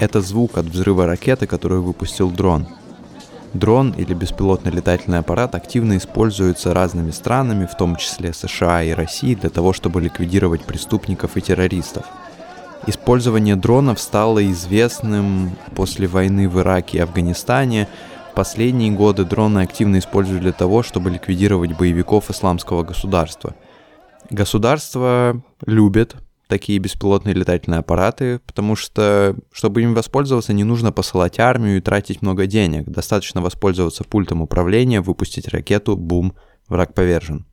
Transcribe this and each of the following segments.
Это звук от взрыва ракеты, которую выпустил дрон. Дрон или беспилотный летательный аппарат активно используется разными странами, в том числе США и России, для того, чтобы ликвидировать преступников и террористов. Использование дронов стало известным после войны в Ираке и Афганистане. В последние годы дроны активно используют для того, чтобы ликвидировать боевиков исламского государства. Государство любит такие беспилотные летательные аппараты, потому что, чтобы им воспользоваться, не нужно посылать армию и тратить много денег. Достаточно воспользоваться пультом управления, выпустить ракету, бум, враг повержен.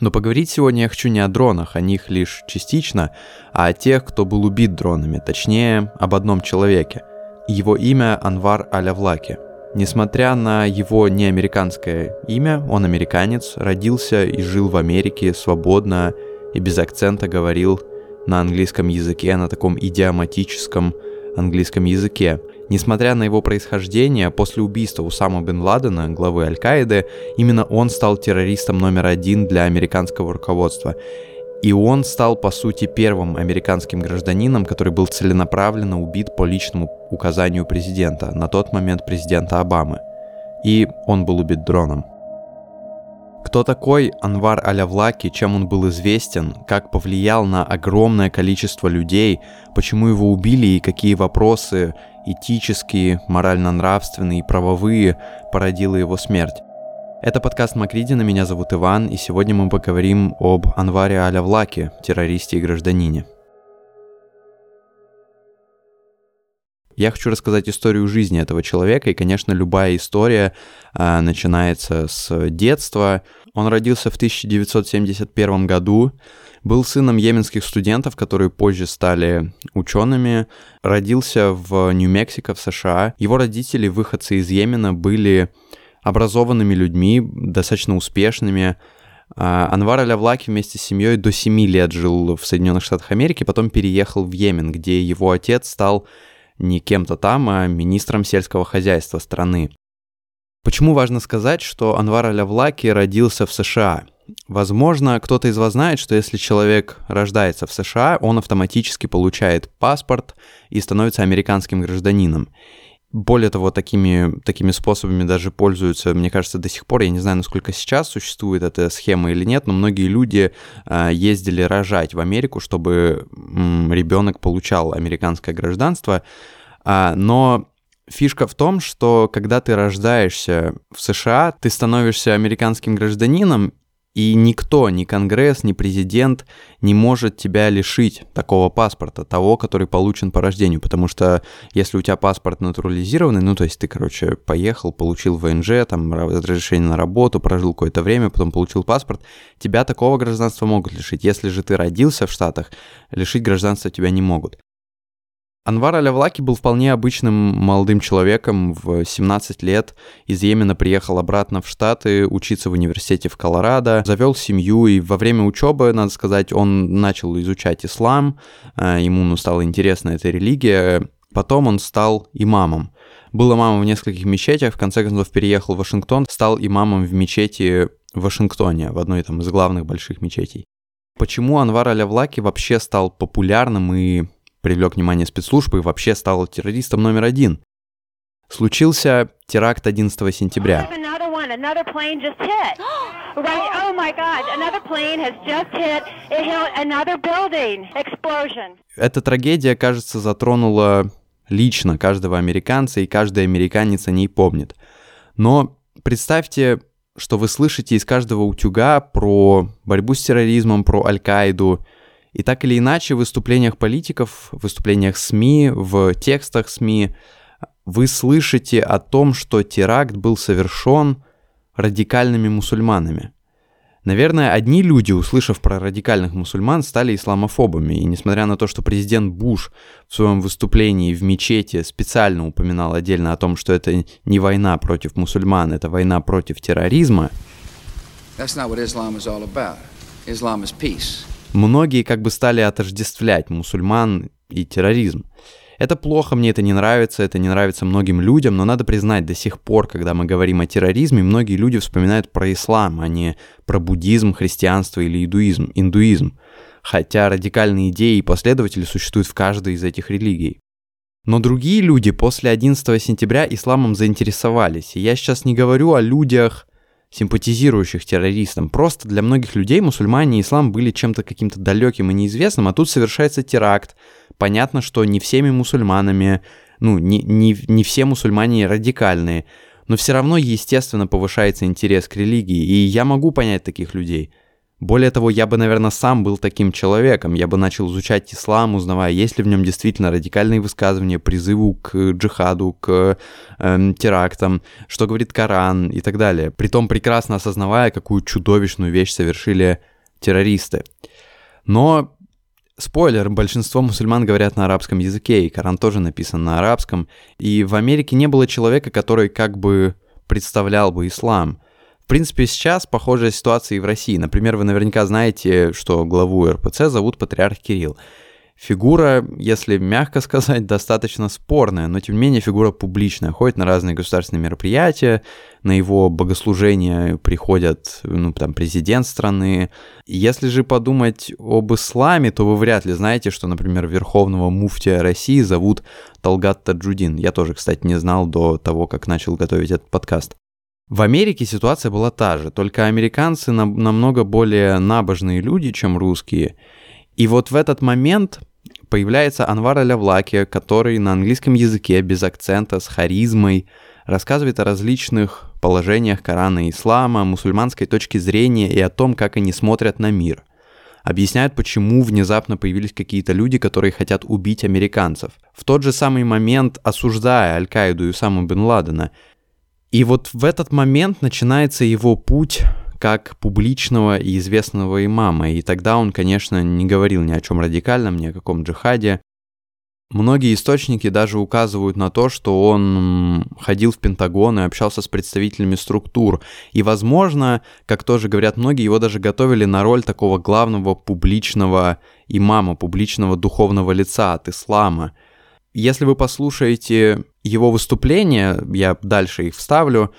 Но поговорить сегодня я хочу не о дронах, о них лишь частично, а о тех, кто был убит дронами, точнее, об одном человеке. Его имя Анвар Алявлаки. Несмотря на его неамериканское имя, он американец, родился и жил в Америке свободно, и без акцента говорил на английском языке, на таком идиоматическом английском языке. Несмотря на его происхождение, после убийства Усама бен Ладена, главы Аль-Каиды, именно он стал террористом номер один для американского руководства. И он стал, по сути, первым американским гражданином, который был целенаправленно убит по личному указанию президента, на тот момент президента Обамы. И он был убит дроном. Кто такой Анвар Алявлаки, чем он был известен, как повлиял на огромное количество людей, почему его убили и какие вопросы этические, морально-нравственные и правовые породила его смерть. Это подкаст Макридина, меня зовут Иван, и сегодня мы поговорим об Анваре Алявлаке, террористе и гражданине. Я хочу рассказать историю жизни этого человека, и, конечно, любая история э, начинается с детства. Он родился в 1971 году, был сыном йеменских студентов, которые позже стали учеными, родился в Нью-Мексико в США. Его родители, выходцы из Йемена, были образованными людьми, достаточно успешными, а, Анвар Алявлаки вместе с семьей до 7 лет жил в Соединенных Штатах Америки, потом переехал в Йемен, где его отец стал не кем-то там, а министром сельского хозяйства страны. Почему важно сказать, что Анвар Алявлаки родился в США? Возможно, кто-то из вас знает, что если человек рождается в США, он автоматически получает паспорт и становится американским гражданином. Более того, такими, такими способами даже пользуются, мне кажется, до сих пор. Я не знаю, насколько сейчас существует эта схема или нет, но многие люди э, ездили рожать в Америку, чтобы ребенок получал американское гражданство. А, но фишка в том, что когда ты рождаешься в США, ты становишься американским гражданином, и никто, ни Конгресс, ни президент не может тебя лишить такого паспорта, того, который получен по рождению. Потому что если у тебя паспорт натурализированный, ну то есть ты, короче, поехал, получил ВНЖ, там разрешение на работу, прожил какое-то время, потом получил паспорт, тебя такого гражданства могут лишить. Если же ты родился в Штатах, лишить гражданства тебя не могут. Анвар Алявлаки был вполне обычным молодым человеком в 17 лет. Из Йемена приехал обратно в Штаты учиться в университете в Колорадо, завел семью, и во время учебы, надо сказать, он начал изучать ислам, э, ему ну, стала интересна эта религия, потом он стал имамом. Был имамом в нескольких мечетях, в конце концов переехал в Вашингтон, стал имамом в мечети в Вашингтоне, в одной там из главных больших мечетей. Почему Анвар Алявлаки вообще стал популярным и привлек внимание спецслужб и вообще стал террористом номер один. Случился теракт 11 сентября. Эта трагедия, кажется, затронула лично каждого американца, и каждый американец о ней помнит. Но представьте, что вы слышите из каждого утюга про борьбу с терроризмом, про Аль-Каиду, и так или иначе в выступлениях политиков, в выступлениях СМИ, в текстах СМИ вы слышите о том, что теракт был совершен радикальными мусульманами. Наверное, одни люди, услышав про радикальных мусульман, стали исламофобами. И несмотря на то, что президент Буш в своем выступлении в мечети специально упоминал отдельно о том, что это не война против мусульман, это война против терроризма. That's not what Islam is all about. Islam is peace многие как бы стали отождествлять мусульман и терроризм. Это плохо, мне это не нравится, это не нравится многим людям, но надо признать, до сих пор, когда мы говорим о терроризме, многие люди вспоминают про ислам, а не про буддизм, христианство или индуизм. индуизм. Хотя радикальные идеи и последователи существуют в каждой из этих религий. Но другие люди после 11 сентября исламом заинтересовались. И я сейчас не говорю о людях, симпатизирующих террористам. Просто для многих людей мусульмане и ислам были чем-то каким-то далеким и неизвестным, а тут совершается теракт. Понятно, что не всеми мусульманами, ну, не, не, не все мусульмане радикальные, но все равно, естественно, повышается интерес к религии, и я могу понять таких людей – более того, я бы, наверное, сам был таким человеком. Я бы начал изучать ислам, узнавая, есть ли в нем действительно радикальные высказывания, призыву к джихаду, к э, терактам, что говорит Коран и так далее. Притом прекрасно осознавая, какую чудовищную вещь совершили террористы. Но Спойлер, большинство мусульман говорят на арабском языке, и Коран тоже написан на арабском, и в Америке не было человека, который как бы представлял бы ислам принципе, сейчас похожая ситуация и в России. Например, вы наверняка знаете, что главу РПЦ зовут Патриарх Кирилл. Фигура, если мягко сказать, достаточно спорная, но тем не менее фигура публичная, ходит на разные государственные мероприятия, на его богослужения приходят, ну, там, президент страны. Если же подумать об исламе, то вы вряд ли знаете, что, например, верховного муфтия России зовут Талгат Таджудин. Я тоже, кстати, не знал до того, как начал готовить этот подкаст. В Америке ситуация была та же, только американцы на, намного более набожные люди, чем русские. И вот в этот момент появляется Анвар Алявлаки, который на английском языке без акцента, с харизмой, рассказывает о различных положениях Корана и Ислама, мусульманской точки зрения и о том, как они смотрят на мир. Объясняет, почему внезапно появились какие-то люди, которые хотят убить американцев. В тот же самый момент осуждая Аль-Каиду и Усаму бен Ладена – и вот в этот момент начинается его путь как публичного и известного имама, и тогда он, конечно, не говорил ни о чем радикальном, ни о каком джихаде. Многие источники даже указывают на то, что он ходил в Пентагон и общался с представителями структур. И, возможно, как тоже говорят многие, его даже готовили на роль такого главного публичного имама, публичного духовного лица от ислама – если вы послушаете его выступления, я дальше их вставлю,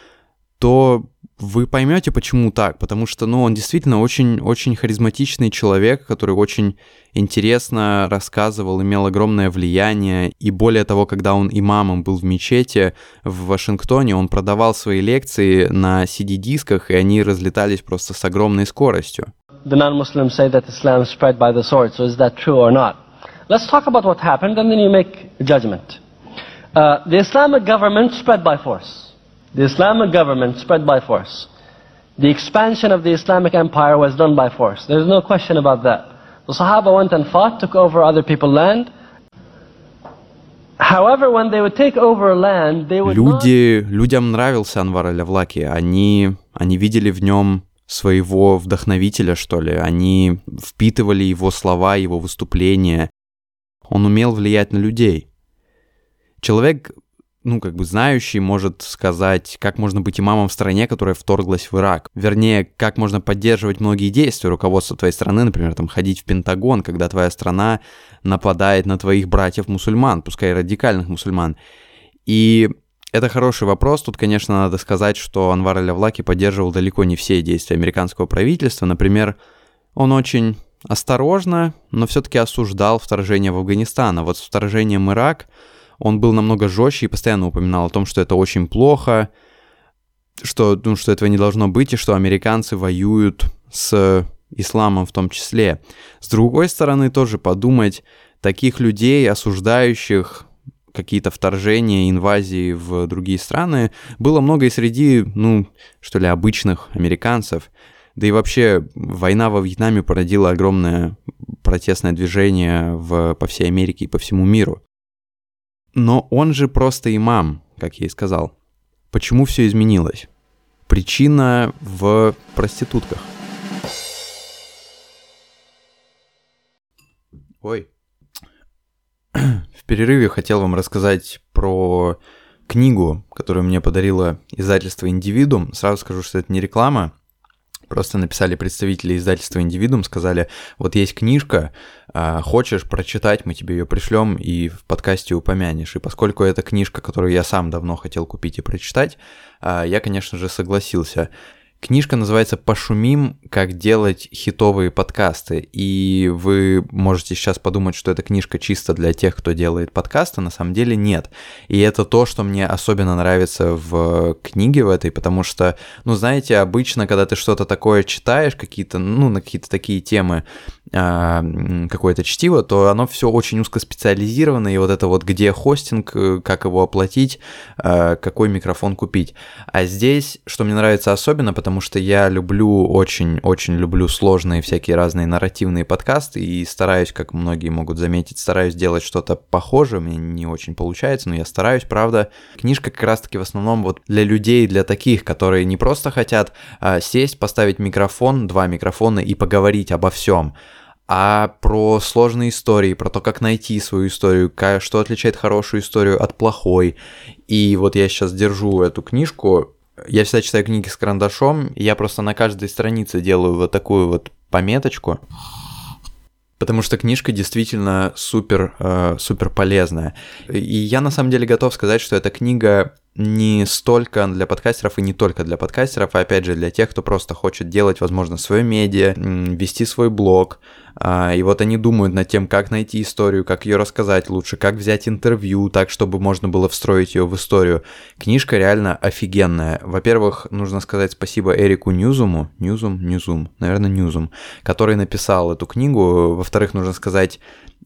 то вы поймете, почему так. Потому что, ну, он действительно очень-очень харизматичный человек, который очень интересно рассказывал, имел огромное влияние. И более того, когда он имамом был в мечети в Вашингтоне, он продавал свои лекции на CD-дисках, и они разлетались просто с огромной скоростью. The non-Muslims say that Islam spread by the sword, so is that true or not? Let's talk about what happened and then you make a judgment. Uh, the Islamic government spread by force. The Islamic government spread by force. The expansion of the Islamic empire was done by force. There's no question about that. The Sahaba went and fought, took over other people's land. However, when they would take over land, they would Люди, людям нравился Анвар аль-Авлаки. Они, они видели в нем своего вдохновителя, что ли. Они впитывали его слова, его выступления. Он умел влиять на людей. Человек, ну, как бы знающий, может сказать, как можно быть имамом в стране, которая вторглась в Ирак. Вернее, как можно поддерживать многие действия руководства твоей страны, например, там, ходить в Пентагон, когда твоя страна нападает на твоих братьев-мусульман, пускай радикальных мусульман. И это хороший вопрос. Тут, конечно, надо сказать, что Анвар Аль-Авлаки поддерживал далеко не все действия американского правительства. Например, он очень осторожно, но все-таки осуждал вторжение в Афганистан. А вот с вторжением в Ирак он был намного жестче и постоянно упоминал о том, что это очень плохо, что, ну, что этого не должно быть, и что американцы воюют с исламом в том числе. С другой стороны, тоже подумать, таких людей, осуждающих какие-то вторжения, инвазии в другие страны, было много и среди, ну, что ли, обычных американцев. Да и вообще война во Вьетнаме породила огромное протестное движение в, по всей Америке и по всему миру. Но он же просто имам, как я и сказал. Почему все изменилось? Причина в проститутках. Ой. В перерыве хотел вам рассказать про книгу, которую мне подарило издательство «Индивидуум». Сразу скажу, что это не реклама. Просто написали представители издательства «Индивидуум», сказали, вот есть книжка, а, хочешь прочитать, мы тебе ее пришлем и в подкасте упомянешь. И поскольку это книжка, которую я сам давно хотел купить и прочитать, а, я, конечно же, согласился. Книжка называется «Пошумим. Как делать хитовые подкасты». И вы можете сейчас подумать, что эта книжка чисто для тех, кто делает подкасты. На самом деле нет. И это то, что мне особенно нравится в книге в этой, потому что, ну, знаете, обычно, когда ты что-то такое читаешь, какие-то, ну, на какие-то такие темы, какое-то чтиво, то оно все очень узкоспециализировано, и вот это вот где хостинг, э, как его оплатить, а, какой микрофон купить. А здесь, что мне нравится особенно, потому что я люблю, очень-очень люблю сложные всякие разные нарративные подкасты, и стараюсь, как многие могут заметить, стараюсь делать что-то похожее, у меня не очень получается, но я стараюсь, правда. Книжка как раз-таки в основном вот для людей, для таких, которые не просто хотят а, сесть, поставить микрофон, два микрофона и поговорить обо всем, а про сложные истории, про то, как найти свою историю, что отличает хорошую историю от плохой. И вот я сейчас держу эту книжку, я всегда читаю книги с карандашом, и я просто на каждой странице делаю вот такую вот пометочку, потому что книжка действительно супер, э, супер полезная. И я на самом деле готов сказать, что эта книга не столько для подкастеров и не только для подкастеров, а опять же для тех, кто просто хочет делать, возможно, свое медиа, вести свой блог. А, и вот они думают над тем, как найти историю, как ее рассказать лучше, как взять интервью так, чтобы можно было встроить ее в историю. Книжка реально офигенная. Во-первых, нужно сказать спасибо Эрику Ньюзуму, Ньюзум, Ньюзум, наверное, Ньюзум, который написал эту книгу. Во-вторых, нужно сказать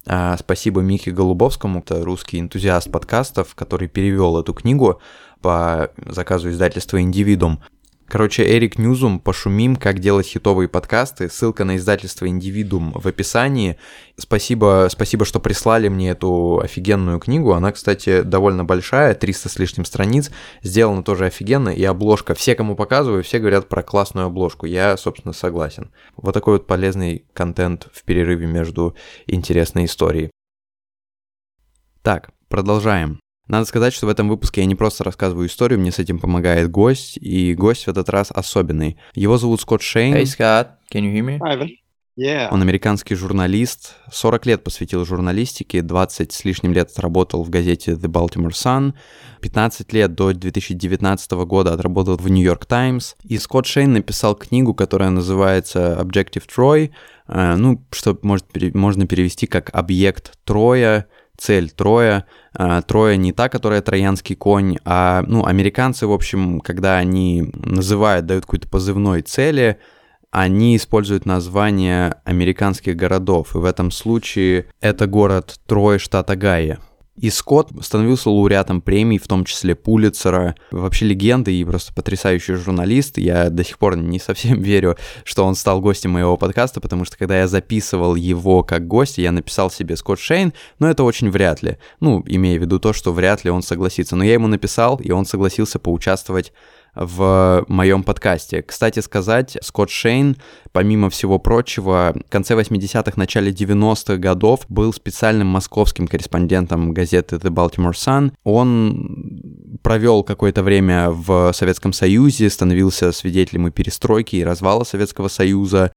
а, спасибо Мике Голубовскому, это русский энтузиаст подкастов, который перевел эту книгу по заказу издательства «Индивидуум». Короче, Эрик Ньюзум, пошумим, как делать хитовые подкасты. Ссылка на издательство Индивидуум в описании. Спасибо, спасибо, что прислали мне эту офигенную книгу. Она, кстати, довольно большая, 300 с лишним страниц. Сделана тоже офигенно, и обложка. Все, кому показываю, все говорят про классную обложку. Я, собственно, согласен. Вот такой вот полезный контент в перерыве между интересной историей. Так, продолжаем. Надо сказать, что в этом выпуске я не просто рассказываю историю, мне с этим помогает гость, и гость в этот раз особенный. Его зовут Скотт Шейн. Hey, Scott, can you hear me? Ivan. Yeah. Он американский журналист, 40 лет посвятил журналистике, 20 с лишним лет отработал в газете The Baltimore Sun, 15 лет до 2019 года отработал в New York Times, и Скотт Шейн написал книгу, которая называется Objective Troy, э, ну, что может, можно перевести как «Объект Троя», цель Троя. А, Троя не та, которая троянский конь, а, ну, американцы, в общем, когда они называют, дают какой-то позывной цели, они используют название американских городов, и в этом случае это город Трой, штат Огайо. И Скотт становился лауреатом премий, в том числе Пулицера. Вообще легенда и просто потрясающий журналист. Я до сих пор не совсем верю, что он стал гостем моего подкаста, потому что когда я записывал его как гость, я написал себе Скотт Шейн, но это очень вряд ли. Ну, имея в виду то, что вряд ли он согласится. Но я ему написал, и он согласился поучаствовать в моем подкасте. Кстати сказать, Скотт Шейн, помимо всего прочего, в конце 80-х, начале 90-х годов был специальным московским корреспондентом газеты The Baltimore Sun. Он провел какое-то время в Советском Союзе, становился свидетелем и перестройки, и развала Советского Союза,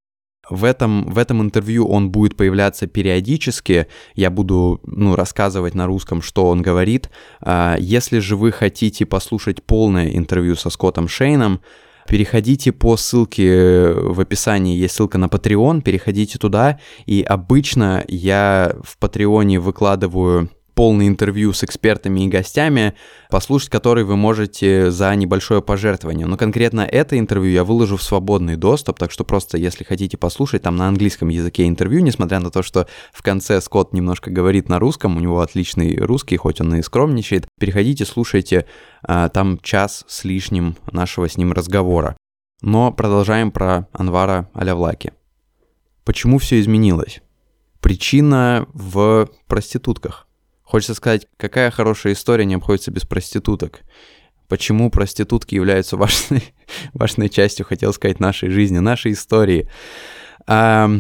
в этом, в этом интервью он будет появляться периодически. Я буду ну, рассказывать на русском, что он говорит. А, если же вы хотите послушать полное интервью со Скоттом Шейном, переходите по ссылке в описании, есть ссылка на Patreon, переходите туда, и обычно я в Патреоне выкладываю полное интервью с экспертами и гостями, послушать которые вы можете за небольшое пожертвование. Но конкретно это интервью я выложу в свободный доступ, так что просто если хотите послушать там на английском языке интервью, несмотря на то, что в конце Скотт немножко говорит на русском, у него отличный русский, хоть он и скромничает, переходите, слушайте, а, там час с лишним нашего с ним разговора. Но продолжаем про Анвара Алявлаки. Почему все изменилось? Причина в проститутках. Хочется сказать, какая хорошая история не обходится без проституток. Почему проститутки являются важной, важной частью, хотел сказать, нашей жизни, нашей истории. А,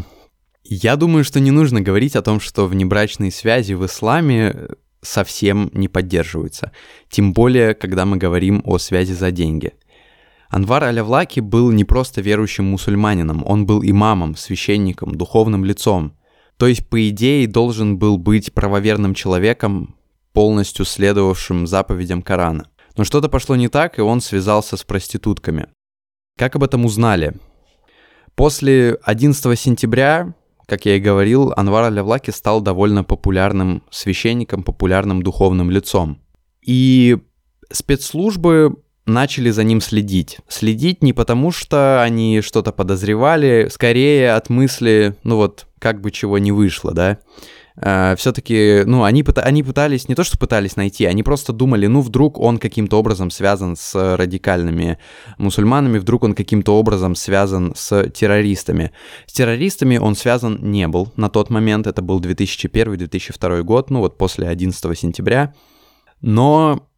я думаю, что не нужно говорить о том, что внебрачные связи в исламе совсем не поддерживаются. Тем более, когда мы говорим о связи за деньги. Анвар Алявлаки был не просто верующим мусульманином, он был имамом, священником, духовным лицом. То есть, по идее, должен был быть правоверным человеком, полностью следовавшим заповедям Корана. Но что-то пошло не так, и он связался с проститутками. Как об этом узнали? После 11 сентября, как я и говорил, Анвар Алявлаки стал довольно популярным священником, популярным духовным лицом. И спецслужбы начали за ним следить. Следить не потому, что они что-то подозревали, скорее от мысли, ну вот, как бы чего не вышло, да. Uh, все-таки, ну, они, они пытались, не то что пытались найти, они просто думали, ну, вдруг он каким-то образом связан с радикальными мусульманами, вдруг он каким-то образом связан с террористами. С террористами он связан не был на тот момент, это был 2001-2002 год, ну, вот после 11 сентября. Но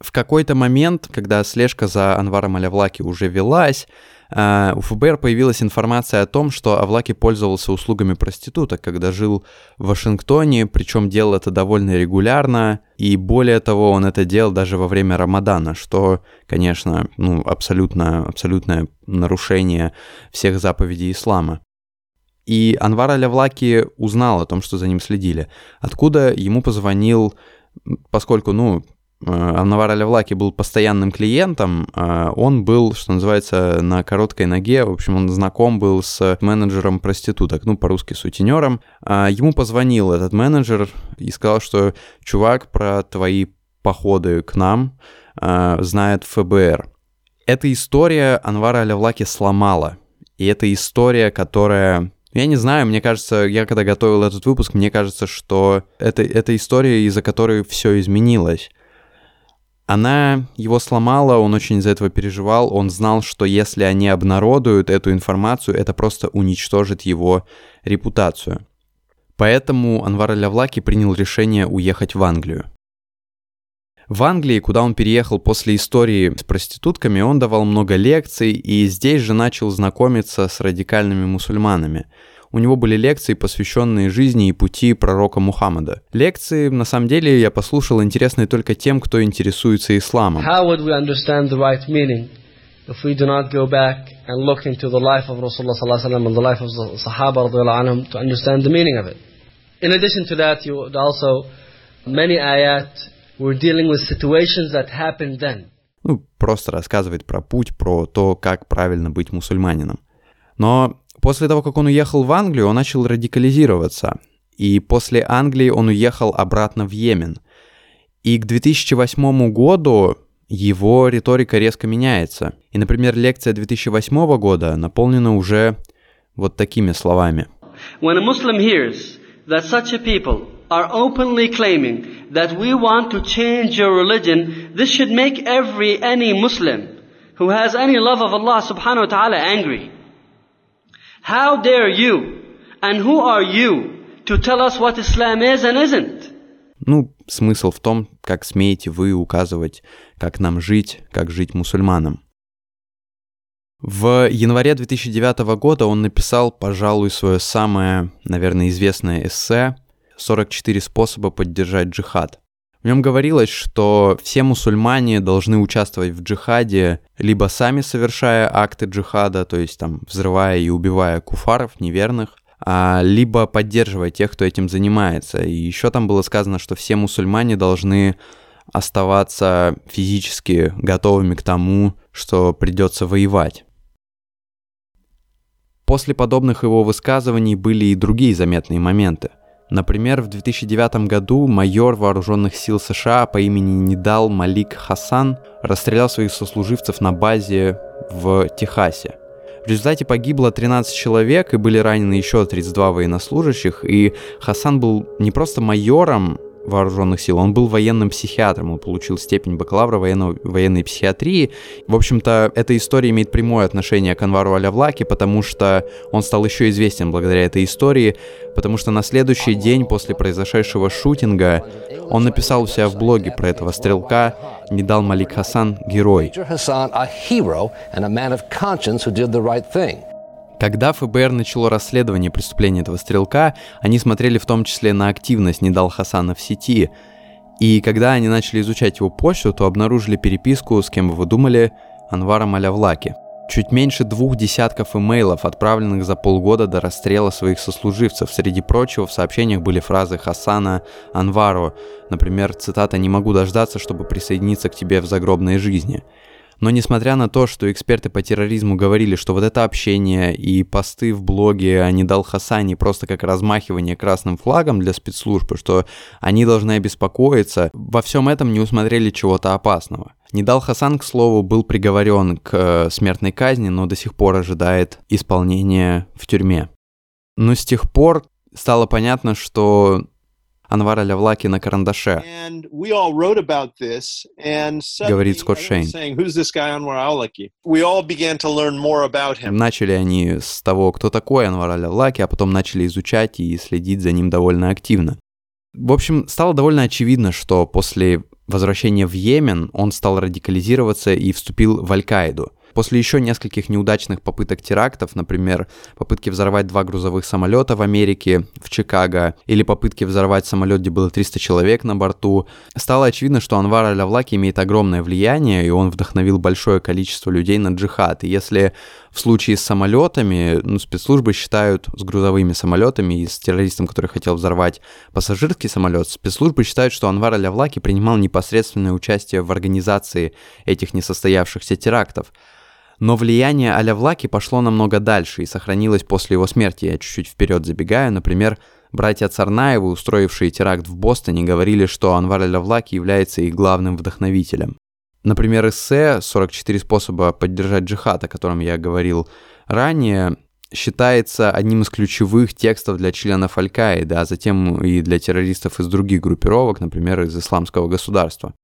в какой-то момент, когда слежка за Анваром Алявлаки уже велась, у ФБР появилась информация о том, что Авлаки пользовался услугами проституток, когда жил в Вашингтоне, причем делал это довольно регулярно, и более того, он это делал даже во время Рамадана, что, конечно, ну, абсолютно, абсолютное нарушение всех заповедей ислама. И Анвар Алявлаки узнал о том, что за ним следили. Откуда ему позвонил поскольку, ну, Анвар Алявлаки был постоянным клиентом, а он был, что называется, на короткой ноге, в общем, он знаком был с менеджером проституток, ну, по-русски сутенером. А ему позвонил этот менеджер и сказал, что чувак про твои походы к нам а, знает ФБР. Эта история Анвара Алявлаки сломала. И это история, которая я не знаю, мне кажется, я когда готовил этот выпуск, мне кажется, что это, это история, из-за которой все изменилось. Она его сломала, он очень из-за этого переживал, он знал, что если они обнародуют эту информацию, это просто уничтожит его репутацию. Поэтому Анвар Лявлаки принял решение уехать в Англию. В Англии, куда он переехал после истории с проститутками, он давал много лекций и здесь же начал знакомиться с радикальными мусульманами – у него были лекции, посвященные жизни и пути пророка Мухаммада. Лекции, на самом деле, я послушал интересные только тем, кто интересуется исламом. How would we understand the right meaning if we do not go back and look into the life of Rasulullah sallallahu alaihi wasallam and the life of the Sahaba anhum to understand the meaning of it? In addition to that, you would also many ayat were dealing with situations that happened then. Ну, просто рассказывает про путь, про то, как правильно быть мусульманином. Но После того, как он уехал в Англию, он начал радикализироваться. И после Англии он уехал обратно в Йемен. И к 2008 году его риторика резко меняется. И, например, лекция 2008 года наполнена уже вот такими словами. When a Muslim hears that such a people are openly claiming that we want to change your religion, this should make every any Muslim who has any love of Allah subhanahu wa ta'ala angry. How dare you? And who are you to tell us what Islam is and isn't? Ну, смысл в том, как смеете вы указывать, как нам жить, как жить мусульманам. В январе 2009 года он написал, пожалуй, свое самое, наверное, известное эссе «44 способа поддержать джихад». В нем говорилось, что все мусульмане должны участвовать в джихаде, либо сами совершая акты джихада, то есть там взрывая и убивая куфаров, неверных, а, либо поддерживая тех, кто этим занимается. И еще там было сказано, что все мусульмане должны оставаться физически готовыми к тому, что придется воевать. После подобных его высказываний были и другие заметные моменты – Например, в 2009 году майор вооруженных сил США по имени Нидал Малик Хасан расстрелял своих сослуживцев на базе в Техасе. В результате погибло 13 человек и были ранены еще 32 военнослужащих, и Хасан был не просто майором, вооруженных сил. Он был военным психиатром, он получил степень бакалавра военного, военной психиатрии. В общем-то, эта история имеет прямое отношение к Анвару Алявлаке, потому что он стал еще известен благодаря этой истории, потому что на следующий день после произошедшего шутинга он написал у себя в блоге про этого стрелка Нидал Малик Хасан «Герой». Когда ФБР начало расследование преступления этого стрелка, они смотрели в том числе на активность Нидал Хасана в сети. И когда они начали изучать его почту, то обнаружили переписку, с кем бы вы думали, Анваром Алявлаки. Чуть меньше двух десятков имейлов, отправленных за полгода до расстрела своих сослуживцев. Среди прочего в сообщениях были фразы Хасана Анвару, например, цитата «Не могу дождаться, чтобы присоединиться к тебе в загробной жизни». Но несмотря на то, что эксперты по терроризму говорили, что вот это общение и посты в блоге о Нидал Хасане просто как размахивание красным флагом для спецслужб, что они должны обеспокоиться, во всем этом не усмотрели чего-то опасного. Нидал Хасан, к слову, был приговорен к э, смертной казни, но до сих пор ожидает исполнения в тюрьме. Но с тех пор стало понятно, что Анвара Лявлаки на карандаше. Говорит Скотт Шейн. Начали они с того, кто такой Анвар Лявлаки, а потом начали изучать и следить за ним довольно активно. В общем, стало довольно очевидно, что после возвращения в Йемен он стал радикализироваться и вступил в Аль-Каиду – После еще нескольких неудачных попыток терактов, например, попытки взорвать два грузовых самолета в Америке, в Чикаго, или попытки взорвать самолет, где было 300 человек на борту, стало очевидно, что Анвар Аль-Авлаки имеет огромное влияние, и он вдохновил большое количество людей на джихад. И если в случае с самолетами, ну, спецслужбы считают с грузовыми самолетами и с террористом, который хотел взорвать пассажирский самолет, спецслужбы считают, что Анвар Аль-Авлаки принимал непосредственное участие в организации этих несостоявшихся терактов. Но влияние Аля Влаки пошло намного дальше и сохранилось после его смерти. Я чуть-чуть вперед забегаю. Например, братья Царнаевы, устроившие теракт в Бостоне, говорили, что Анвар Аля Влаки является их главным вдохновителем. Например, эссе «44 способа поддержать джихад», о котором я говорил ранее, считается одним из ключевых текстов для членов Аль-Каиды, а затем и для террористов из других группировок, например, из исламского государства.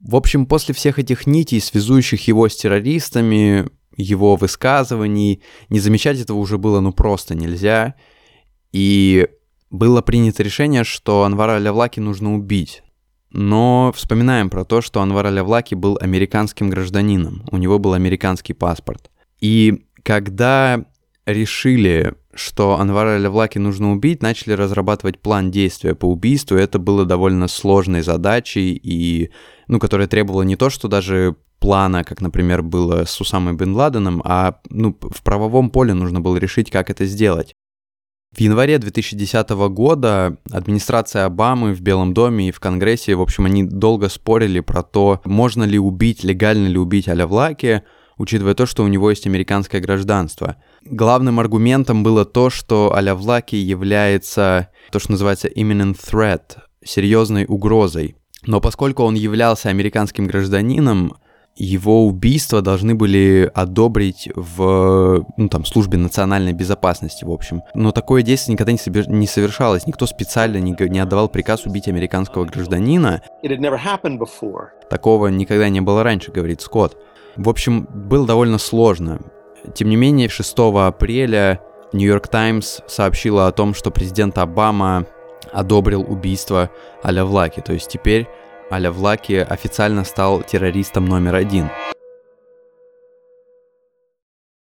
В общем, после всех этих нитей, связующих его с террористами, его высказываний, не замечать этого уже было ну просто нельзя. И было принято решение, что Анвара Лявлаки нужно убить. Но вспоминаем про то, что Анвар Лявлаки был американским гражданином, у него был американский паспорт. И когда решили, что Анвара Левлаки нужно убить, начали разрабатывать план действия по убийству. Это было довольно сложной задачей, и, ну, которая требовала не то, что даже плана, как, например, было с Усамой Бен Ладеном, а ну, в правовом поле нужно было решить, как это сделать. В январе 2010 года администрация Обамы в Белом доме и в Конгрессе, в общем, они долго спорили про то, можно ли убить, легально ли убить Аля Влаки, учитывая то, что у него есть американское гражданство. Главным аргументом было то, что Аля Влаки является то, что называется imminent threat, серьезной угрозой. Но поскольку он являлся американским гражданином, его убийство должны были одобрить в ну, там, службе национальной безопасности, в общем. Но такое действие никогда не, собер... не совершалось. Никто специально не, не отдавал приказ убить американского гражданина. Такого никогда не было раньше, говорит Скотт. В общем, было довольно сложно. Тем не менее, 6 апреля Нью-Йорк Таймс сообщила о том, что президент Обама одобрил убийство Аля Влаки. То есть теперь Аля Влаки официально стал террористом номер один.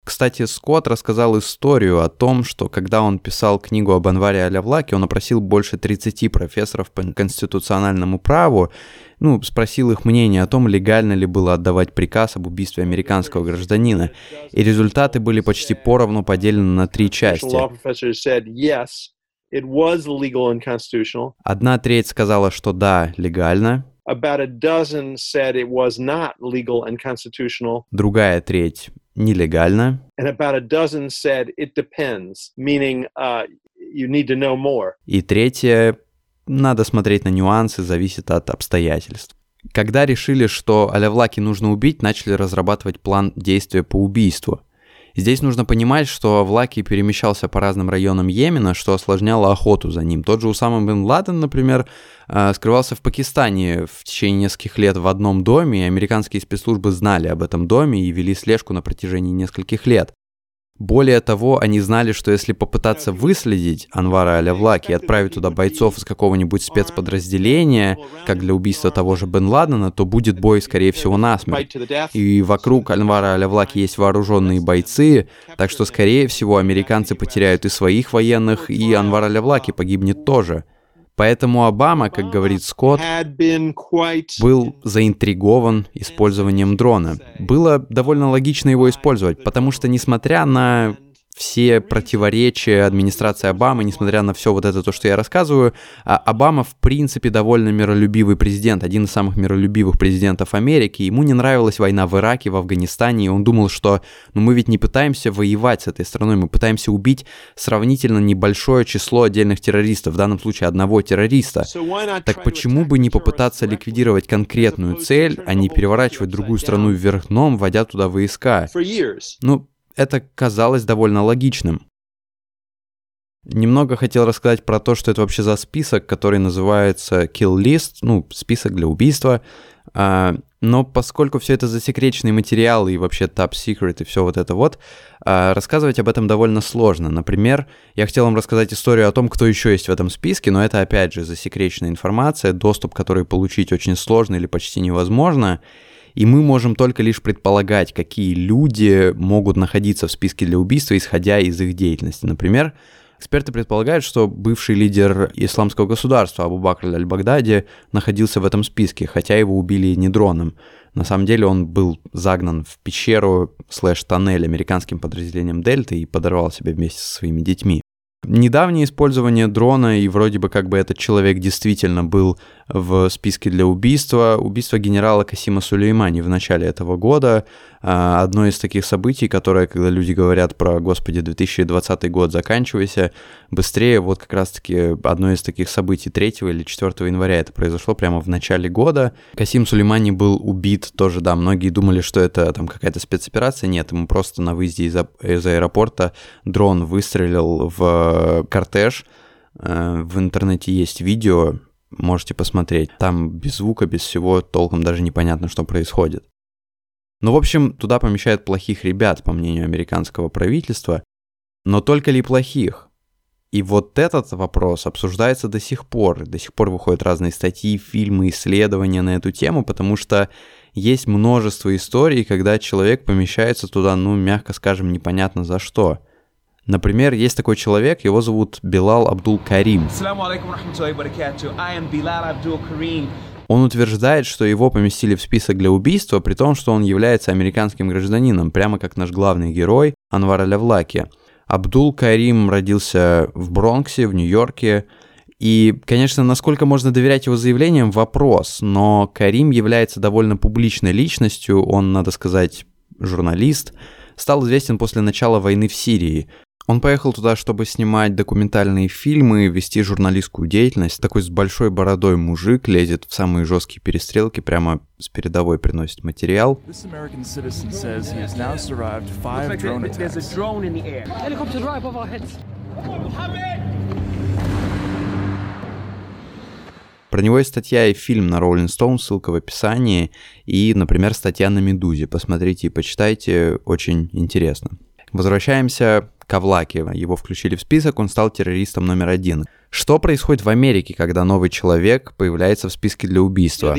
Кстати, Скотт рассказал историю о том, что когда он писал книгу об Анваре Алявлаке, он опросил больше 30 профессоров по конституциональному праву, ну, спросил их мнение о том, легально ли было отдавать приказ об убийстве американского гражданина. И результаты были почти поровну поделены на три части. Одна треть сказала, что да, легально. Другая треть нелегально. Uh, И третье, надо смотреть на нюансы, зависит от обстоятельств. Когда решили, что Алявлаки нужно убить, начали разрабатывать план действия по убийству. Здесь нужно понимать, что Влаки перемещался по разным районам Йемена, что осложняло охоту за ним. Тот же Усама бен Ладен, например, э, скрывался в Пакистане в течение нескольких лет в одном доме, и американские спецслужбы знали об этом доме и вели слежку на протяжении нескольких лет. Более того, они знали, что если попытаться выследить Анвара Алявлаки и отправить туда бойцов из какого-нибудь спецподразделения, как для убийства того же Бен Ладена, то будет бой, скорее всего, насмерть. И вокруг Анвара Алявлаки есть вооруженные бойцы, так что, скорее всего, американцы потеряют и своих военных, и Анвар Алявлаки погибнет тоже. Поэтому Обама, как говорит Скотт, был заинтригован использованием дрона. Было довольно логично его использовать, потому что, несмотря на все противоречия администрации Обамы, несмотря на все вот это то, что я рассказываю, а Обама в принципе довольно миролюбивый президент, один из самых миролюбивых президентов Америки. Ему не нравилась война в Ираке, в Афганистане, и он думал, что ну мы ведь не пытаемся воевать с этой страной, мы пытаемся убить сравнительно небольшое число отдельных террористов, в данном случае одного террориста. Так почему бы не попытаться ликвидировать конкретную цель, а не переворачивать другую страну вверх дном, вводя туда войска? Ну, это казалось довольно логичным. Немного хотел рассказать про то, что это вообще за список, который называется Kill List, ну, список для убийства. А, но поскольку все это засекреченные материалы и вообще top secret и все вот это вот, а, рассказывать об этом довольно сложно. Например, я хотел вам рассказать историю о том, кто еще есть в этом списке, но это опять же засекреченная информация, доступ к которой получить очень сложно или почти невозможно и мы можем только лишь предполагать, какие люди могут находиться в списке для убийства, исходя из их деятельности. Например, Эксперты предполагают, что бывший лидер исламского государства Абу Бакр аль-Багдади находился в этом списке, хотя его убили не дроном. На самом деле он был загнан в пещеру слэш-тоннель американским подразделением Дельты и подорвал себя вместе со своими детьми. Недавнее использование дрона, и вроде бы как бы этот человек действительно был в списке для убийства, убийство генерала Касима Сулеймани в начале этого года, а, одно из таких событий, которое, когда люди говорят про, господи, 2020 год, заканчивайся, быстрее, вот как раз-таки одно из таких событий 3 или 4 января это произошло прямо в начале года. Касим Сулеймани был убит тоже, да, многие думали, что это там какая-то спецоперация, нет, ему просто на выезде из, из аэропорта дрон выстрелил в кортеж, э, в интернете есть видео, можете посмотреть. Там без звука, без всего, толком даже непонятно, что происходит. Ну, в общем, туда помещают плохих ребят, по мнению американского правительства, но только ли плохих? И вот этот вопрос обсуждается до сих пор. До сих пор выходят разные статьи, фильмы, исследования на эту тему, потому что есть множество историй, когда человек помещается туда, ну, мягко скажем, непонятно за что. Например, есть такой человек, его зовут Билал Абдул Карим. Он утверждает, что его поместили в список для убийства, при том, что он является американским гражданином, прямо как наш главный герой Анвар Алявлаки. Абдул Карим родился в Бронксе, в Нью-Йорке, и, конечно, насколько можно доверять его заявлениям, вопрос, но Карим является довольно публичной личностью, он, надо сказать, журналист, стал известен после начала войны в Сирии. Он поехал туда, чтобы снимать документальные фильмы, вести журналистскую деятельность. Такой с большой бородой мужик лезет в самые жесткие перестрелки, прямо с передовой приносит материал. Про него есть статья и фильм на Rolling Stone, ссылка в описании, и, например, статья на Медузе. Посмотрите и почитайте, очень интересно. Возвращаемся к Авлаке. Его включили в список, он стал террористом номер один. Что происходит в Америке, когда новый человек появляется в списке для убийства?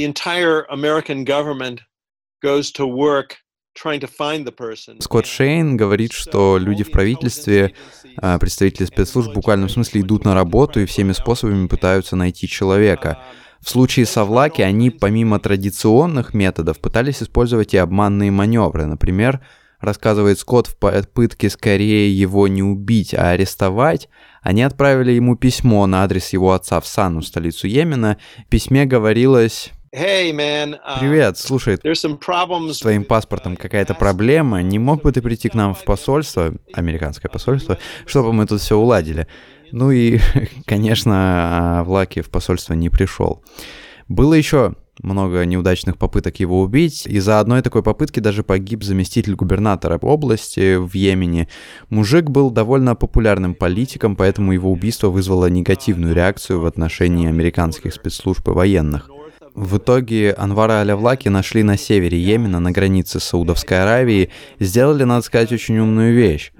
Скотт Шейн говорит, что люди в правительстве, а, представители спецслужб в буквальном смысле идут на работу и всеми способами пытаются найти человека. В случае с Авлаки они помимо традиционных методов пытались использовать и обманные маневры. Например, рассказывает Скотт, в попытке скорее его не убить, а арестовать, они отправили ему письмо на адрес его отца в Сану, столицу Йемена. В письме говорилось... Hey, man, uh, Привет, слушай, с твоим паспортом какая-то проблема, не мог бы ты прийти к нам в посольство, американское посольство, чтобы мы тут все уладили? Ну и, конечно, Влаки в посольство не пришел. Было еще много неудачных попыток его убить. Из-за одной такой попытки даже погиб заместитель губернатора области в Йемене. Мужик был довольно популярным политиком, поэтому его убийство вызвало негативную реакцию в отношении американских спецслужб и военных. В итоге Анвара Алявлаки нашли на севере Йемена, на границе с Саудовской Аравией. Сделали, надо сказать, очень умную вещь.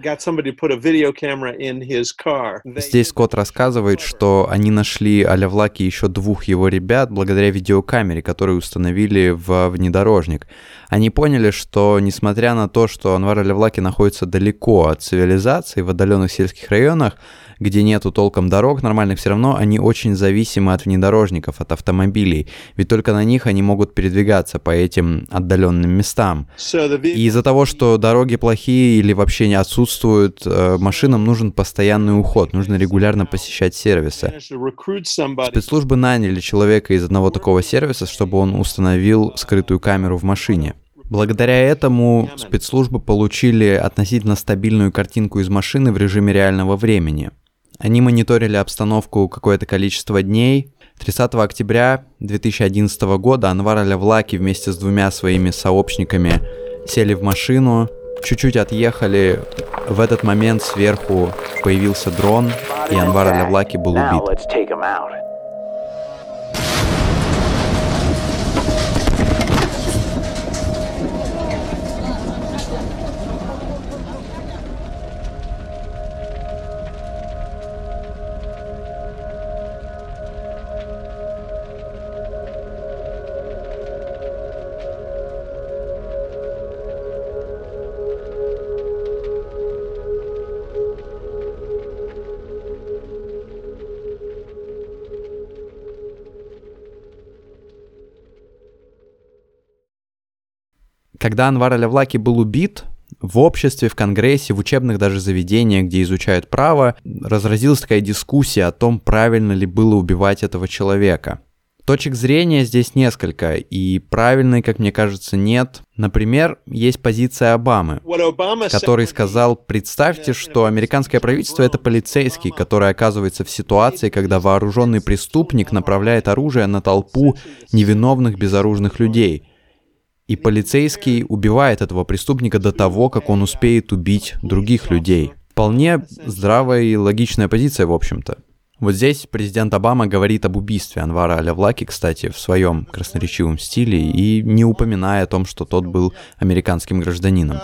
Здесь Скотт рассказывает, что они нашли Алявлаки еще двух его ребят благодаря видеокамере, которую установили в внедорожник. Они поняли, что несмотря на то, что Анвар Алявлаки находится далеко от цивилизации, в отдаленных сельских районах, где нету толком дорог нормальных, все равно они очень зависимы от внедорожников, от автомобилей, ведь только на них они могут передвигаться по этим отдаленным местам. И из-за того, что дороги плохие или вообще не отсутствуют, э, машинам нужен постоянный уход, нужно регулярно посещать сервисы. Спецслужбы наняли человека из одного такого сервиса, чтобы он установил скрытую камеру в машине. Благодаря этому спецслужбы получили относительно стабильную картинку из машины в режиме реального времени. Они мониторили обстановку какое-то количество дней. 30 октября 2011 года Анвар Алявлаки вместе с двумя своими сообщниками сели в машину, чуть-чуть отъехали. В этот момент сверху появился дрон, и Анвар Алявлаки был убит. Когда Анвар Алявлаки был убит, в обществе, в Конгрессе, в учебных даже заведениях, где изучают право, разразилась такая дискуссия о том, правильно ли было убивать этого человека. Точек зрения здесь несколько, и правильной, как мне кажется, нет. Например, есть позиция Обамы, который сказал, представьте, что американское правительство — это полицейский, который оказывается в ситуации, когда вооруженный преступник направляет оружие на толпу невиновных безоружных людей — и полицейский убивает этого преступника до того, как он успеет убить других людей. Вполне здравая и логичная позиция, в общем-то. Вот здесь президент Обама говорит об убийстве Анвара Алявлаки, кстати, в своем красноречивом стиле и не упоминая о том, что тот был американским гражданином.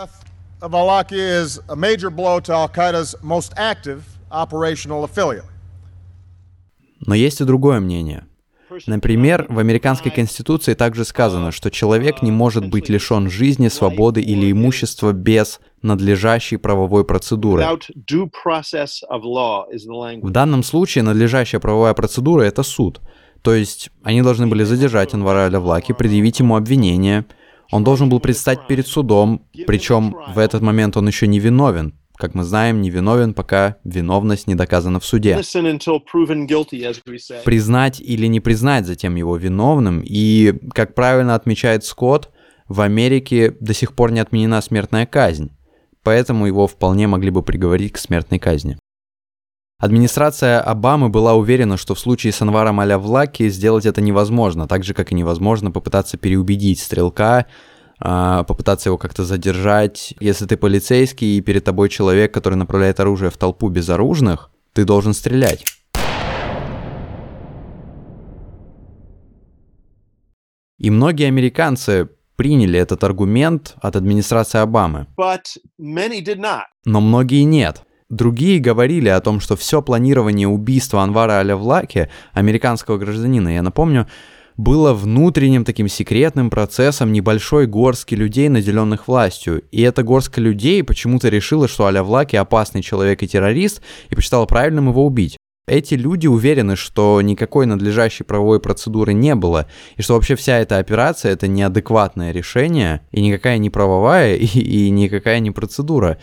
Но есть и другое мнение. Например, в американской конституции также сказано, что человек не может быть лишен жизни, свободы или имущества без надлежащей правовой процедуры. В данном случае надлежащая правовая процедура — это суд. То есть они должны были задержать Анвара Алявлаки, предъявить ему обвинение, он должен был предстать перед судом, причем в этот момент он еще не виновен, как мы знаем, невиновен, пока виновность не доказана в суде. Признать или не признать затем его виновным, и, как правильно отмечает Скотт, в Америке до сих пор не отменена смертная казнь, поэтому его вполне могли бы приговорить к смертной казни. Администрация Обамы была уверена, что в случае с Анваром Алявлаки сделать это невозможно, так же, как и невозможно попытаться переубедить стрелка, попытаться его как-то задержать. Если ты полицейский и перед тобой человек, который направляет оружие в толпу безоружных, ты должен стрелять. И многие американцы приняли этот аргумент от администрации Обамы. Но многие нет. Другие говорили о том, что все планирование убийства Анвара Алявлаки, американского гражданина, я напомню, было внутренним таким секретным процессом небольшой горстки людей, наделенных властью. И эта горстка людей почему-то решила, что Аля Влаки опасный человек и террорист, и посчитала правильным его убить. Эти люди уверены, что никакой надлежащей правовой процедуры не было, и что вообще вся эта операция — это неадекватное решение, и никакая не правовая, и, и никакая не процедура.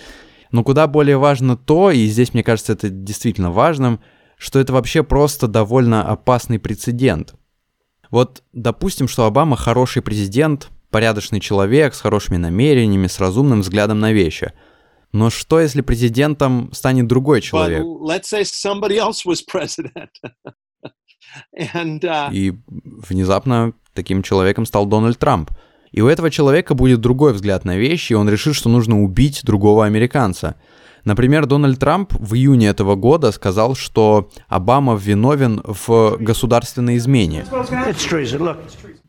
Но куда более важно то, и здесь, мне кажется, это действительно важным, что это вообще просто довольно опасный прецедент. Вот допустим, что Обама хороший президент, порядочный человек с хорошими намерениями, с разумным взглядом на вещи. Но что, если президентом станет другой человек? Uh, И внезапно таким человеком стал Дональд Трамп. И у этого человека будет другой взгляд на вещи, и он решит, что нужно убить другого американца. Например, Дональд Трамп в июне этого года сказал, что Обама виновен в государственной измене,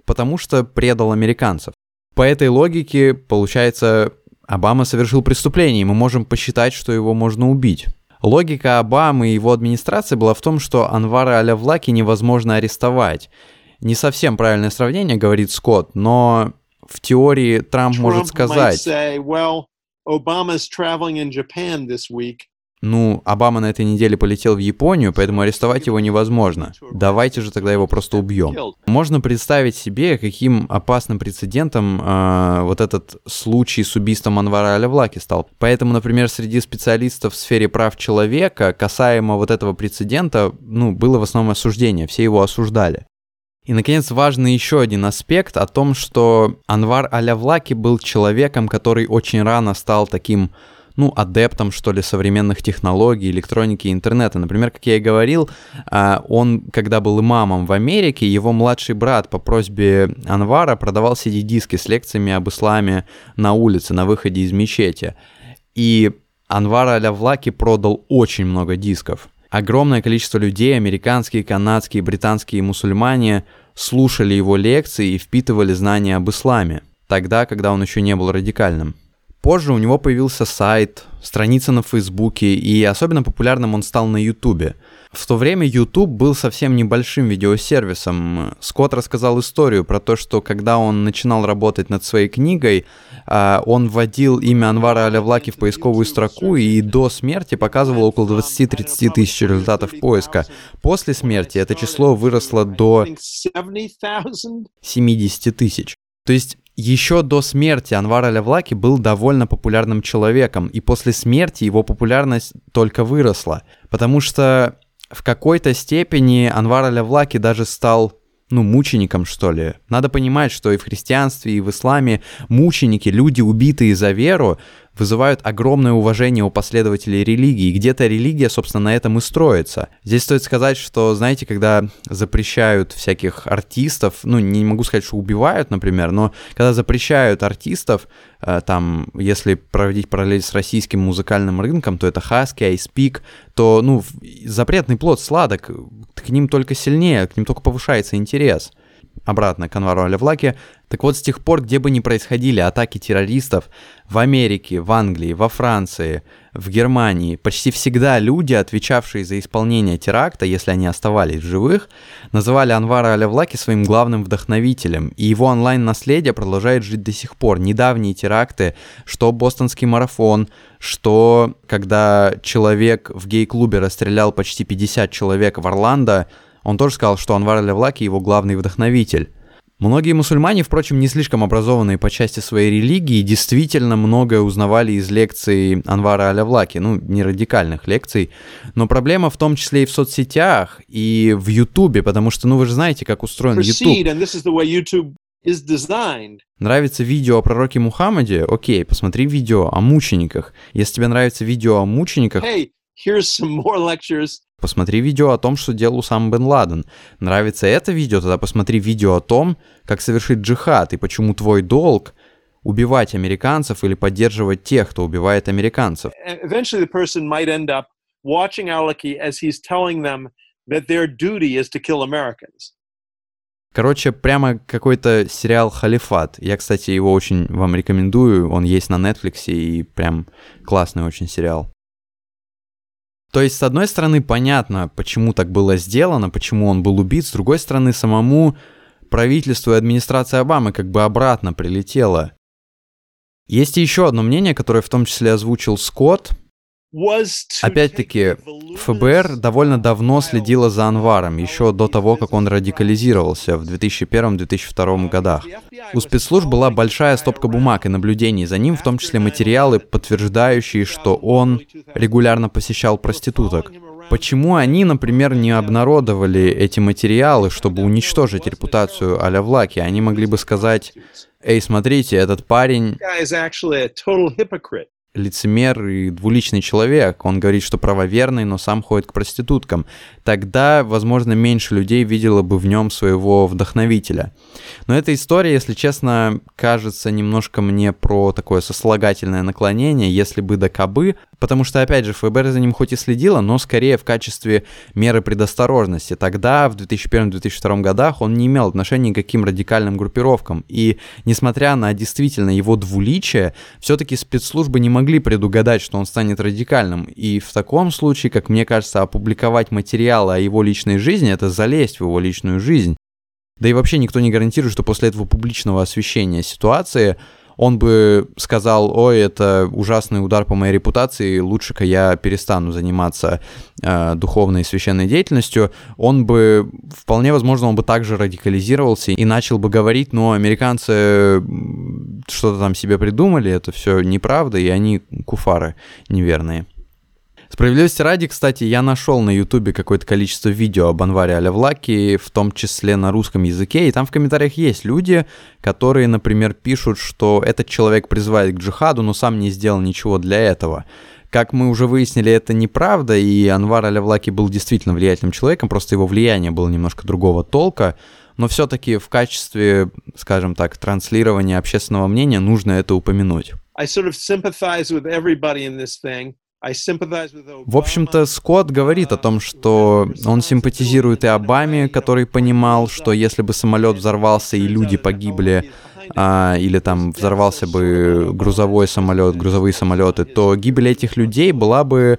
потому что предал американцев. По этой логике, получается, Обама совершил преступление, и мы можем посчитать, что его можно убить. Логика Обамы и его администрации была в том, что Анвара Алявлаки невозможно арестовать. Не совсем правильное сравнение, говорит Скотт, но в теории Трамп, Trump может сказать... Say, well, ну, Обама на этой неделе полетел в Японию, поэтому арестовать его невозможно. Давайте же тогда его просто убьем. Можно представить себе, каким опасным прецедентом э, вот этот случай с убийством Анвара Алявлаки стал. Поэтому, например, среди специалистов в сфере прав человека, касаемо вот этого прецедента, ну, было в основном осуждение, все его осуждали. И, наконец, важный еще один аспект о том, что Анвар Алявлаки был человеком, который очень рано стал таким ну, адептом, что ли, современных технологий, электроники и интернета. Например, как я и говорил, а, он, когда был имамом в Америке, его младший брат по просьбе Анвара продавал CD-диски с лекциями об исламе на улице, на выходе из мечети. И Анвар Алявлаки продал очень много дисков. Огромное количество людей, американские, канадские, британские мусульмане, слушали его лекции и впитывали знания об исламе, тогда, когда он еще не был радикальным. Позже у него появился сайт, страница на Фейсбуке, и особенно популярным он стал на Ютубе. В то время YouTube был совсем небольшим видеосервисом. Скотт рассказал историю про то, что когда он начинал работать над своей книгой, а, он вводил имя Анвара Алявлаки в поисковую строку и до смерти показывал около 20-30 тысяч результатов поиска. После смерти это число выросло до 70 тысяч. То есть еще до смерти Анвар Алявлаки был довольно популярным человеком, и после смерти его популярность только выросла, потому что в какой-то степени Анвар Алявлаки даже стал ну, мучеником, что ли. Надо понимать, что и в христианстве, и в исламе мученики, люди, убитые за веру, вызывают огромное уважение у последователей религии. Где-то религия, собственно, на этом и строится. Здесь стоит сказать, что, знаете, когда запрещают всяких артистов, ну, не могу сказать, что убивают, например, но когда запрещают артистов, э, там, если проводить параллель с российским музыкальным рынком, то это Ice Peak, то, ну, запретный плод сладок, к ним только сильнее, к ним только повышается интерес обратно к Анвару Алявлаке. Так вот, с тех пор, где бы ни происходили атаки террористов, в Америке, в Англии, во Франции, в Германии, почти всегда люди, отвечавшие за исполнение теракта, если они оставались в живых, называли Анвара Алявлаки своим главным вдохновителем, и его онлайн-наследие продолжает жить до сих пор. Недавние теракты, что бостонский марафон, что когда человек в гей-клубе расстрелял почти 50 человек в Орландо, он тоже сказал, что Анвар Левлаки его главный вдохновитель. Многие мусульмане, впрочем, не слишком образованные по части своей религии, действительно многое узнавали из лекций Анвара Алявлаки, ну, не радикальных лекций, но проблема в том числе и в соцсетях, и в Ютубе, потому что, ну, вы же знаете, как устроен YouTube. Нравится видео о пророке Мухаммаде? Окей, посмотри видео о мучениках. Если тебе нравится видео о мучениках... Hey, here's some more lectures Посмотри видео о том, что делал сам Бен Ладен. Нравится это видео, тогда посмотри видео о том, как совершить джихад и почему твой долг убивать американцев или поддерживать тех, кто убивает американцев. Eventually the person might end up watching Alaki as he's telling them that their duty is to kill Americans. Короче, прямо какой-то сериал «Халифат». Я, кстати, его очень вам рекомендую. Он есть на Netflix и прям классный очень сериал. То есть, с одной стороны, понятно, почему так было сделано, почему он был убит, с другой стороны, самому правительству и администрации Обамы как бы обратно прилетело. Есть еще одно мнение, которое в том числе озвучил Скотт, Опять-таки, ФБР довольно давно следило за Анваром, еще до того, как он радикализировался в 2001-2002 годах. У спецслужб была большая стопка бумаг и наблюдений за ним, в том числе материалы, подтверждающие, что он регулярно посещал проституток. Почему они, например, не обнародовали эти материалы, чтобы уничтожить репутацию а-ля Влаки? Они могли бы сказать, эй, смотрите, этот парень лицемер и двуличный человек. Он говорит, что правоверный, но сам ходит к проституткам. Тогда, возможно, меньше людей видело бы в нем своего вдохновителя. Но эта история, если честно, кажется немножко мне про такое сослагательное наклонение, если бы да кабы, потому что, опять же, ФБР за ним хоть и следило, но скорее в качестве меры предосторожности. Тогда, в 2001-2002 годах, он не имел отношения к каким радикальным группировкам. И, несмотря на действительно его двуличие, все-таки спецслужбы не могли предугадать, что он станет радикальным. И в таком случае, как мне кажется, опубликовать материалы о его личной жизни — это залезть в его личную жизнь. Да и вообще никто не гарантирует, что после этого публичного освещения ситуации он бы сказал, ой, это ужасный удар по моей репутации, лучше-ка я перестану заниматься э, духовной и священной деятельностью, он бы, вполне возможно, он бы также радикализировался и начал бы говорить, но американцы что-то там себе придумали, это все неправда, и они куфары неверные. Справедливости ради, кстати, я нашел на ютубе какое-то количество видео об Анваре Алявлаке, в том числе на русском языке, и там в комментариях есть люди, которые, например, пишут, что этот человек призывает к джихаду, но сам не сделал ничего для этого. Как мы уже выяснили, это неправда, и Анвар Алявлаки был действительно влиятельным человеком, просто его влияние было немножко другого толка, но все-таки в качестве, скажем так, транслирования общественного мнения нужно это упомянуть. I sort of sympathize with everybody in this thing. В общем-то, Скотт говорит о том, что он симпатизирует и Обаме, который понимал, что если бы самолет взорвался и люди погибли, а, или там взорвался бы грузовой самолет, грузовые самолеты, то гибель этих людей была бы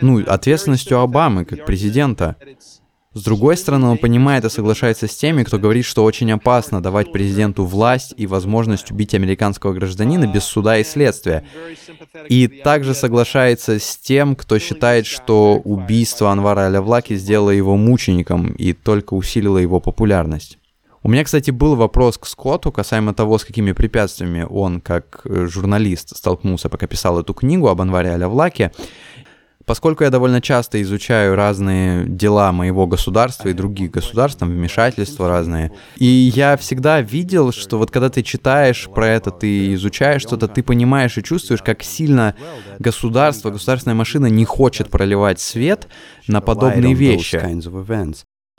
ну, ответственностью Обамы как президента. С другой стороны, он понимает и соглашается с теми, кто говорит, что очень опасно давать президенту власть и возможность убить американского гражданина без суда и следствия. И также соглашается с тем, кто считает, что убийство Анвара Алявлаки сделало его мучеником и только усилило его популярность. У меня, кстати, был вопрос к Скотту касаемо того, с какими препятствиями он, как журналист, столкнулся, пока писал эту книгу об Анваре Алявлаке. Поскольку я довольно часто изучаю разные дела моего государства и других государств, там вмешательства разные, и я всегда видел, что вот когда ты читаешь про это, ты изучаешь что-то, ты понимаешь и чувствуешь, как сильно государство, государственная машина не хочет проливать свет на подобные вещи.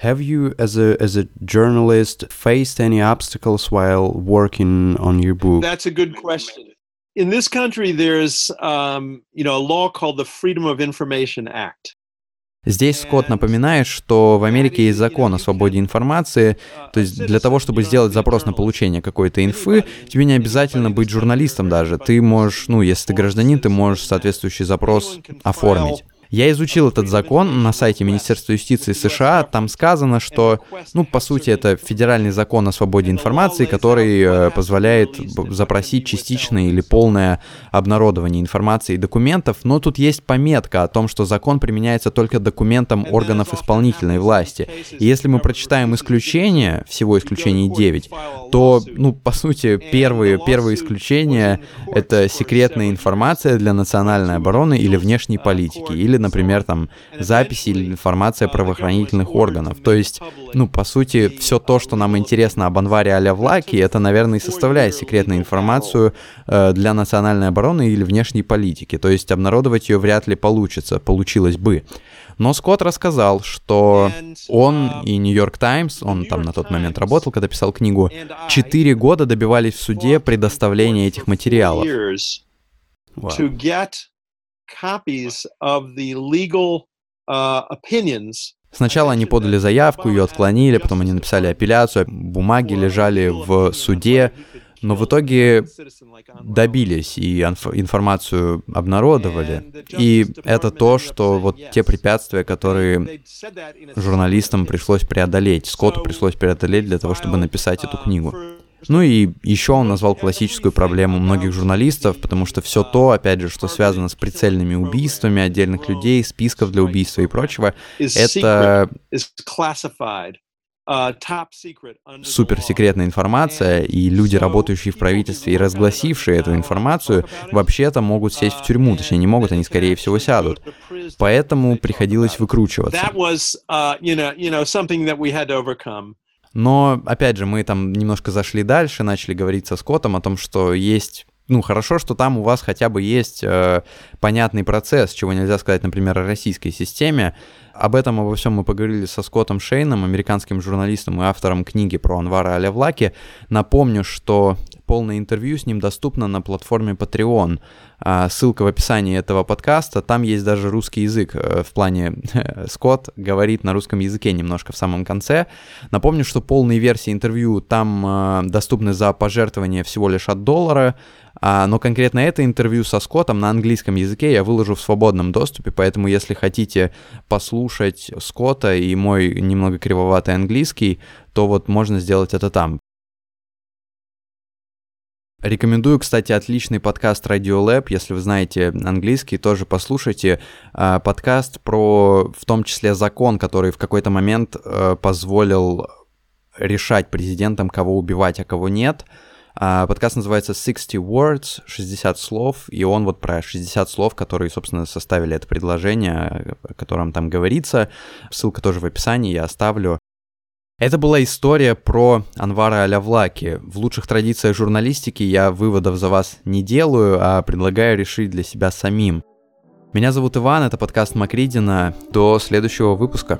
Have you, as a as a journalist, faced any obstacles while working on your book? That's a good question. In this country, there's um, you know a law called the Freedom of Information Act. Здесь Скотт напоминает, что в Америке есть закон о свободе информации, то есть для того, чтобы сделать запрос на получение какой-то инфы, тебе не обязательно быть журналистом даже. Ты можешь, ну, если ты гражданин, ты можешь соответствующий запрос оформить. Я изучил этот закон на сайте Министерства юстиции США. Там сказано, что, ну, по сути, это федеральный закон о свободе информации, который э, позволяет запросить частичное или полное обнародование информации и документов, но тут есть пометка о том, что закон применяется только документам органов исполнительной власти. И если мы прочитаем исключения, всего исключений 9, то, ну, по сути, первые, первые исключения — это секретная информация для национальной обороны или внешней политики, или например, там записи или информация правоохранительных органов. То есть, ну, по сути, все то, что нам интересно об Анваре Аля Влаке, это, наверное, и составляет секретную информацию э, для национальной обороны или внешней политики. То есть обнародовать ее вряд ли получится, получилось бы. Но Скотт рассказал, что он и Нью-Йорк Таймс, он там на тот момент работал, когда писал книгу, четыре года добивались в суде предоставления этих материалов. Wow copies of the legal uh, opinions Сначала они подали заявку, ее отклонили, потом они написали апелляцию, бумаги лежали в суде, но в итоге добились и информацию обнародовали. И это то, что вот те препятствия, которые журналистам пришлось преодолеть, Скотту пришлось преодолеть для того, чтобы написать эту книгу. Ну и еще он назвал классическую проблему многих журналистов, потому что все то, опять же, что связано с прицельными убийствами отдельных людей, списков для убийства и прочего, это суперсекретная информация, и люди, работающие в правительстве и разгласившие эту информацию, вообще-то могут сесть в тюрьму, точнее не могут, они скорее всего сядут. Поэтому приходилось выкручиваться. Но, опять же, мы там немножко зашли дальше, начали говорить со Скоттом о том, что есть ну, хорошо, что там у вас хотя бы есть э, понятный процесс, чего нельзя сказать, например, о российской системе. Об этом, обо всем мы поговорили со Скоттом Шейном, американским журналистом и автором книги про Анвара Алявлаки. Напомню, что полное интервью с ним доступно на платформе Patreon. А, ссылка в описании этого подкаста. Там есть даже русский язык. Э, в плане Скотт говорит на русском языке немножко в самом конце. Напомню, что полные версии интервью там э, доступны за пожертвование всего лишь от доллара. А, но конкретно это интервью со Скоттом на английском языке я выложу в свободном доступе, поэтому если хотите послушать Скотта и мой немного кривоватый английский, то вот можно сделать это там. Рекомендую, кстати, отличный подкаст Radio Lab, если вы знаете английский, тоже послушайте. А, подкаст про, в том числе, закон, который в какой-то момент э, позволил решать президентам, кого убивать, а кого нет. А, подкаст называется 60 Words, 60 слов, и он вот про 60 слов, которые, собственно, составили это предложение, о котором там говорится. Ссылка тоже в описании, я оставлю. Это была история про Анвара Алявлаки. В лучших традициях журналистики я выводов за вас не делаю, а предлагаю решить для себя самим. Меня зовут Иван, это подкаст Макридина. До следующего выпуска.